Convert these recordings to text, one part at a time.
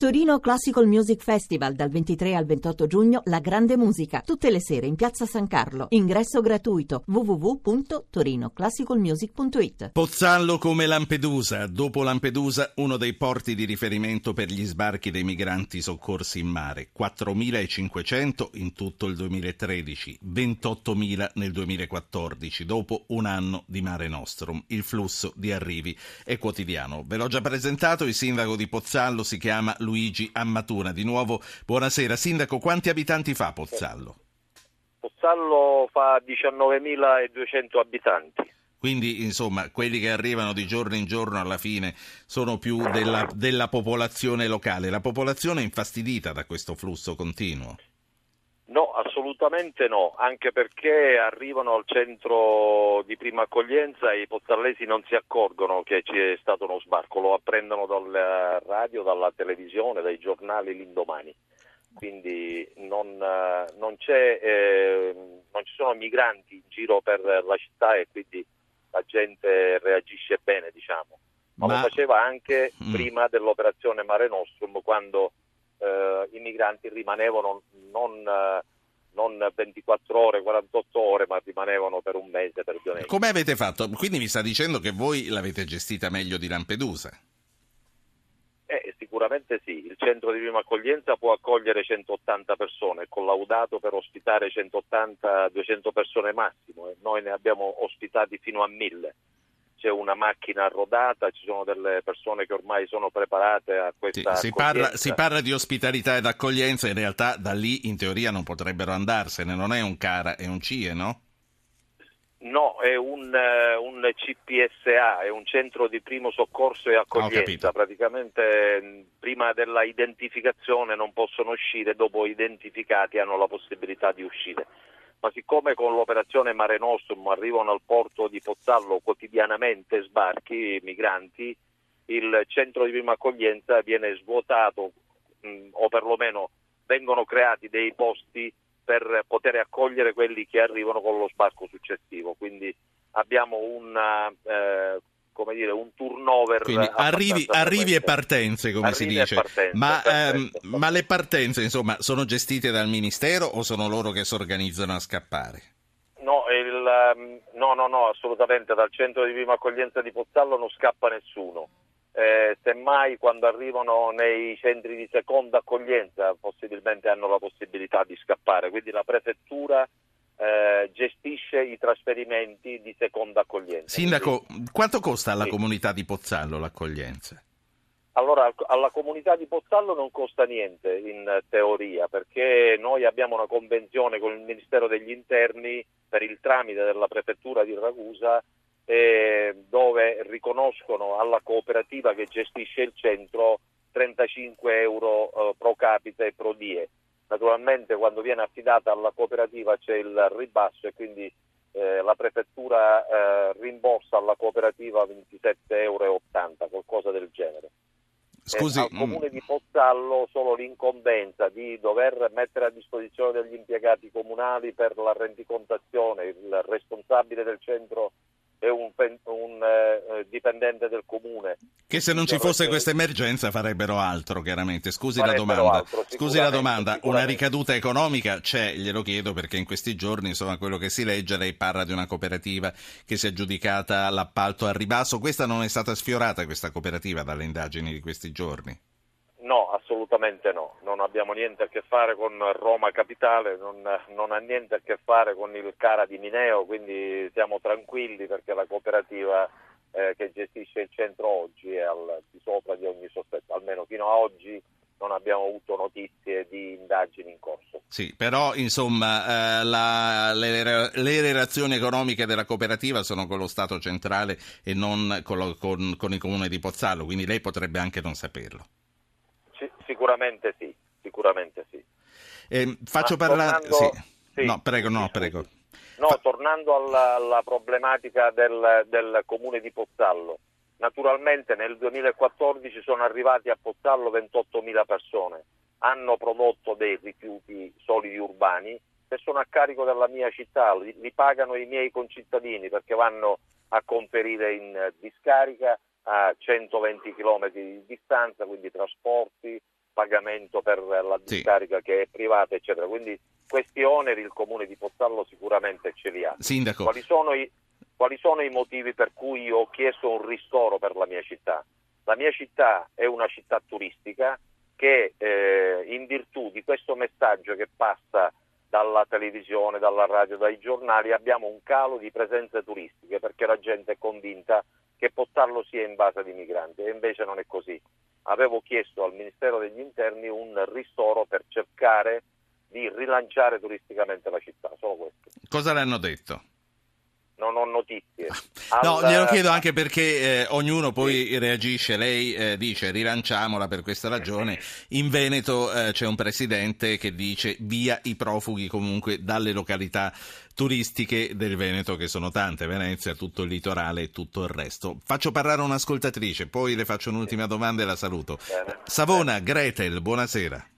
Torino Classical Music Festival dal 23 al 28 giugno La Grande Musica, tutte le sere in Piazza San Carlo. Ingresso gratuito www.torinoclassicalmusic.it. Pozzallo come Lampedusa, dopo Lampedusa uno dei porti di riferimento per gli sbarchi dei migranti soccorsi in mare, 4.500 in tutto il 2013, 28.000 nel 2014, dopo un anno di Mare Nostrum. Il flusso di arrivi è quotidiano. Ve l'ho già presentato, il sindaco di Pozzallo si chiama Luigi Ammatuna. Di nuovo, buonasera. Sindaco, quanti abitanti fa Pozzallo? Pozzallo fa 19.200 abitanti. Quindi, insomma, quelli che arrivano di giorno in giorno alla fine sono più della, della popolazione locale. La popolazione è infastidita da questo flusso continuo? Assolutamente no, anche perché arrivano al centro di prima accoglienza e i pozzallesi non si accorgono che c'è stato uno sbarco, lo apprendono dalla radio, dalla televisione, dai giornali l'indomani. Quindi non, non, eh, non ci sono migranti in giro per la città e quindi la gente reagisce bene, diciamo. Ma, Ma... lo faceva anche mm. prima dell'operazione Mare Nostrum, quando eh, i migranti rimanevano non, eh, non 24 ore, 48 ore, ma rimanevano per un mese per due mesi. Come avete fatto? Quindi mi sta dicendo che voi l'avete gestita meglio di Lampedusa? Eh, sicuramente sì, il centro di prima accoglienza può accogliere 180 persone, è collaudato per ospitare 180-200 persone massimo e noi ne abbiamo ospitati fino a 1000 c'è una macchina rodata, ci sono delle persone che ormai sono preparate a questa sì, si, parla, si parla, di ospitalità ed accoglienza, in realtà da lì in teoria non potrebbero andarsene, non è un CARA, è un CIE, no? No, è un, uh, un, CPSA, è un centro di primo soccorso e accoglienza. Praticamente prima della identificazione non possono uscire, dopo identificati hanno la possibilità di uscire ma siccome con l'operazione Mare Nostrum arrivano al porto di Pozzallo quotidianamente sbarchi migranti, il centro di prima accoglienza viene svuotato mh, o perlomeno vengono creati dei posti per poter accogliere quelli che arrivano con lo sbarco successivo. Quindi abbiamo una, eh, come dire, un turnover. Quindi arrivi, arrivi e partenze, come arrivi si dice. Partenze, ma, ehm, ma, le partenze, insomma, sono gestite dal Ministero o sono loro che si organizzano a scappare? No, il, ehm, no, no, no, assolutamente. Dal centro di prima accoglienza di Pozzallo non scappa nessuno. Eh, semmai quando arrivano nei centri di seconda accoglienza possibilmente hanno la possibilità di scappare, quindi la prefettura eh, gestisce i trasferimenti di seconda accoglienza. Sindaco, quanto costa alla sì. comunità di Pozzallo l'accoglienza? Allora, alla comunità di Pozzallo non costa niente in teoria, perché noi abbiamo una convenzione con il Ministero degli Interni per il tramite della prefettura di Ragusa eh, dove riconoscono alla cooperativa che gestisce il centro 35 euro eh, pro capite e pro die Naturalmente quando viene affidata alla cooperativa c'è il ribasso e quindi eh, la prefettura eh, rimborsa alla cooperativa 27,80 euro, qualcosa del genere. Scusi, al comune di Pozzallo solo l'incombenza di dover mettere a disposizione degli impiegati comunali per la rendicontazione, il responsabile del centro è un, eh, dipendente del comune. Che se non ci fosse questa emergenza farebbero altro, chiaramente. Scusi la domanda. Altro, Scusi la domanda. Una ricaduta economica c'è, glielo chiedo perché in questi giorni, insomma, quello che si legge, lei parla di una cooperativa che si è aggiudicata l'appalto a ribasso. Questa non è stata sfiorata, questa cooperativa, dalle indagini di questi giorni? No, assolutamente no. Non abbiamo niente a che fare con Roma Capitale, non, non, ha niente a che fare con il Cara di Mineo, quindi siamo tranquilli perché la cooperativa eh, che gestisce il centro oggi è al di sopra di ogni sospetto, almeno fino a oggi non abbiamo avuto notizie di indagini in corso. Sì, però insomma eh, la, le, le, relazioni economiche della cooperativa sono con lo Stato centrale e non con, lo, con, con il comune di Pozzallo, quindi lei potrebbe anche non saperlo. Sicuramente sì, sicuramente sì. Eh, faccio parlare... Tornando... Sì. Sì. No, prego, no, prego. No, tornando alla, alla problematica del, del, comune di Pozzallo. Naturalmente nel 2014 sono arrivati a Pozzallo 28.000 persone, hanno prodotto dei rifiuti solidi urbani che sono a carico della mia città, li, li pagano i miei concittadini perché vanno a conferire in discarica a 120 km di distanza, quindi trasporti, pagamento per la discarica sì. che è privata, eccetera. Quindi questi oneri il comune di Pozzallo sicuramente ce li ha. Sindaco. Quali sono i, quali sono i motivi per cui ho chiesto un ristoro per la mia città? La mia città è una città turistica che eh, in virtù di questo messaggio che passa dalla televisione, dalla radio, dai giornali, abbiamo un calo di presenze turistiche perché la gente è convinta che Pozzallo sia in base di migranti e invece non è così. Avevo chiesto al Ministero degli Interni un ristoro per cercare di rilanciare turisticamente la città, solo questo. Cosa le hanno detto? non ho notizie. Al... No, glielo chiedo anche perché eh, ognuno poi sì. reagisce. Lei eh, dice rilanciamola per questa ragione. In Veneto eh, c'è un presidente che dice via i profughi comunque dalle località turistiche del Veneto, che sono tante, Venezia, tutto il litorale e tutto il resto. Faccio parlare un'ascoltatrice, poi le faccio un'ultima domanda e la saluto. Bene. Savona, Gretel, buonasera.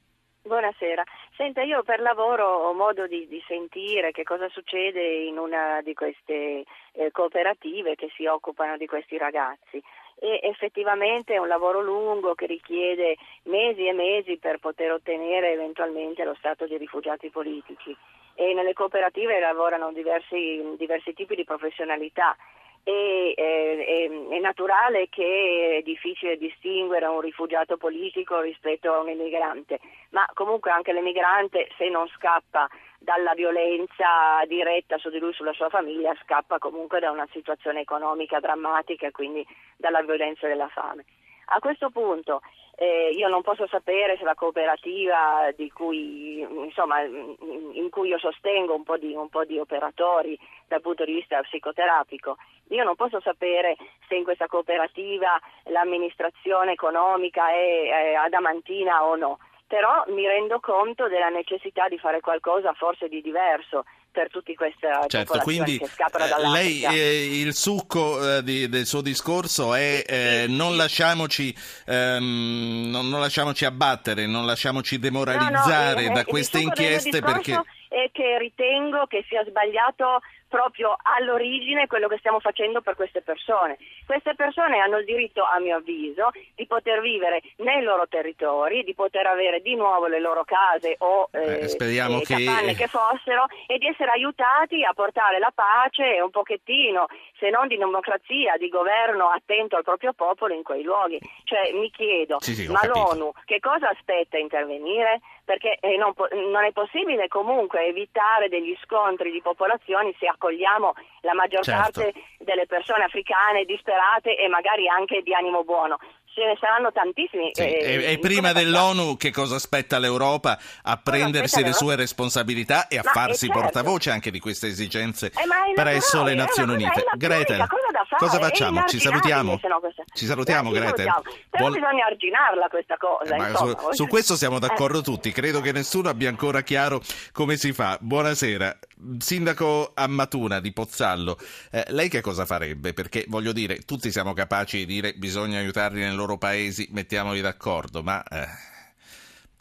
Buonasera. Senta, io per lavoro ho modo di, di, sentire che cosa succede in una di queste eh, cooperative che si occupano di questi ragazzi. E effettivamente è un lavoro lungo che richiede mesi e mesi per poter ottenere eventualmente lo stato di rifugiati politici. E nelle cooperative lavorano diversi, diversi tipi di professionalità e, eh, è, è, naturale che è difficile distinguere un rifugiato politico rispetto a un emigrante, ma comunque anche l'emigrante se non scappa dalla violenza diretta su di lui, sulla sua famiglia, scappa comunque da una situazione economica drammatica e quindi dalla violenza della fame. A questo punto eh, io non posso sapere se la cooperativa cui, insomma, in cui io sostengo un po, di, un po' di operatori dal punto di vista psicoterapico, io non posso sapere se in questa cooperativa l'amministrazione economica è, è adamantina o no, però mi rendo conto della necessità di fare qualcosa forse di diverso per tutti queste certo, quindi, che scappano dall'Africa. Lei, eh, il succo eh, di, del suo discorso è eh, non, lasciamoci, ehm, non, non, lasciamoci, abbattere, non lasciamoci demoralizzare no, no, da queste inchieste perché... È che ritengo che sia sbagliato proprio all'origine quello che stiamo facendo per queste persone. Queste persone hanno il diritto, a mio avviso, di poter vivere nei loro territori, di poter avere di nuovo le loro case o eh, eh, speriamo eh, che... che fossero e di essere aiutati a portare la pace e un pochettino, se non di democrazia, di governo attento al proprio popolo in quei luoghi. Cioè mi chiedo, sì, sì, ma l'ONU che cosa aspetta a intervenire? Perché eh, non, non, è possibile comunque evitare degli scontri di popolazioni se accogliamo la maggior certo. parte delle persone africane disperate e magari anche di animo buono ce ne saranno tantissimi. Sì, eh, e, e prima dell'ONU che cosa aspetta l'Europa? A prendersi le sue responsabilità e a ma farsi certo. portavoce anche di queste esigenze eh, presso le Nazioni Unite. Gretel, cosa, cosa facciamo? Ci salutiamo? Questa... Ci salutiamo, eh. Salutiamo. Però bisogna arginarla questa cosa. Eh, su, su, questo siamo d'accordo eh. tutti. Credo che nessuno abbia ancora chiaro come si fa. Buonasera. Sindaco Ammatuna di Pozzallo, eh, lei che cosa farebbe? Perché voglio dire, tutti siamo capaci di dire bisogna aiutarli nel loro paesi, mettiamoli d'accordo, ma...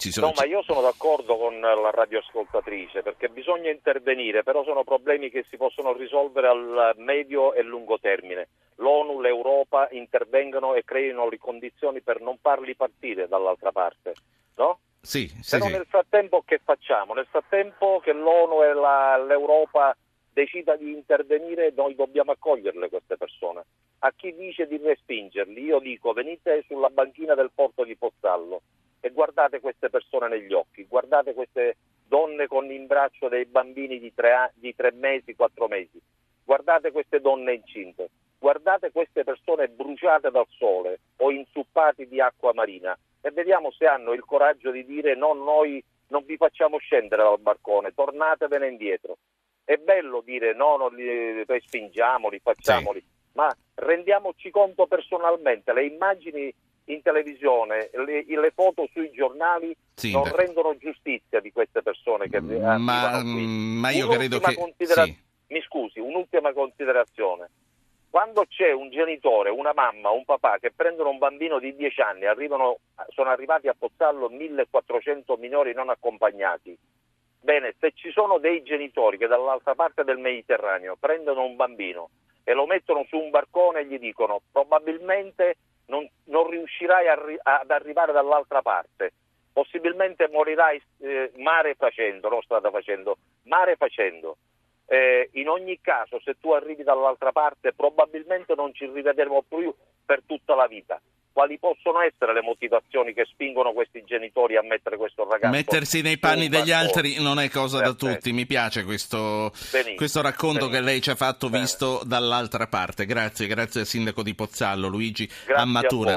Sono... No, ma io sono d'accordo con la radioascoltatrice perché bisogna intervenire, però sono problemi che si possono risolvere al medio e lungo termine. L'ONU, l'Europa intervengano e creino le condizioni per non farli partire dall'altra parte, no? Sì, sì, però sì. nel frattempo che facciamo? Nel frattempo che l'ONU e la, l'Europa decida di intervenire, noi dobbiamo accoglierle queste persone. A chi dice di respingerli, io dico venite sulla banchina del porto di Pozzallo e guardate queste persone negli occhi, guardate queste donne con in braccio dei bambini di tre, di tre mesi, quattro mesi, guardate queste donne incinte, guardate queste persone bruciate dal sole o inzuppati di acqua marina e vediamo se hanno il coraggio di dire no, noi non vi facciamo scendere dal barcone, tornatevene indietro. È bello dire no, non li respingiamoli, facciamoli, sì. ma rendiamoci conto personalmente, le immagini in televisione, le, le foto sui giornali sì, non beh. rendono giustizia di queste persone che ma, ma io credo che... Considera- sì. Mi scusi, un'ultima considerazione. Quando c'è un genitore, una mamma, un papà che prendono un bambino di 10 anni, arrivano, sono arrivati a Pozzallo 1400 minori non accompagnati, Bene, se ci sono dei genitori che dall'altra parte del Mediterraneo prendono un bambino e lo mettono su un barcone e gli dicono probabilmente non, non riuscirai ri- ad arrivare dall'altra parte, probabilmente morirai eh, mare facendo, non strada facendo, mare facendo. Eh, in ogni caso, se tu arrivi dall'altra parte, probabilmente non ci rivedremo più per tutta la vita quali possono essere le motivazioni che spingono questi genitori a mettere questo ragazzo? Mettersi nei panni degli altri non è cosa da tutti, mi piace questo, questo racconto Benissimo. che lei ci ha fatto Bene. visto dall'altra parte. Grazie, grazie al sindaco di Pozzallo, Luigi grazie Ammatura.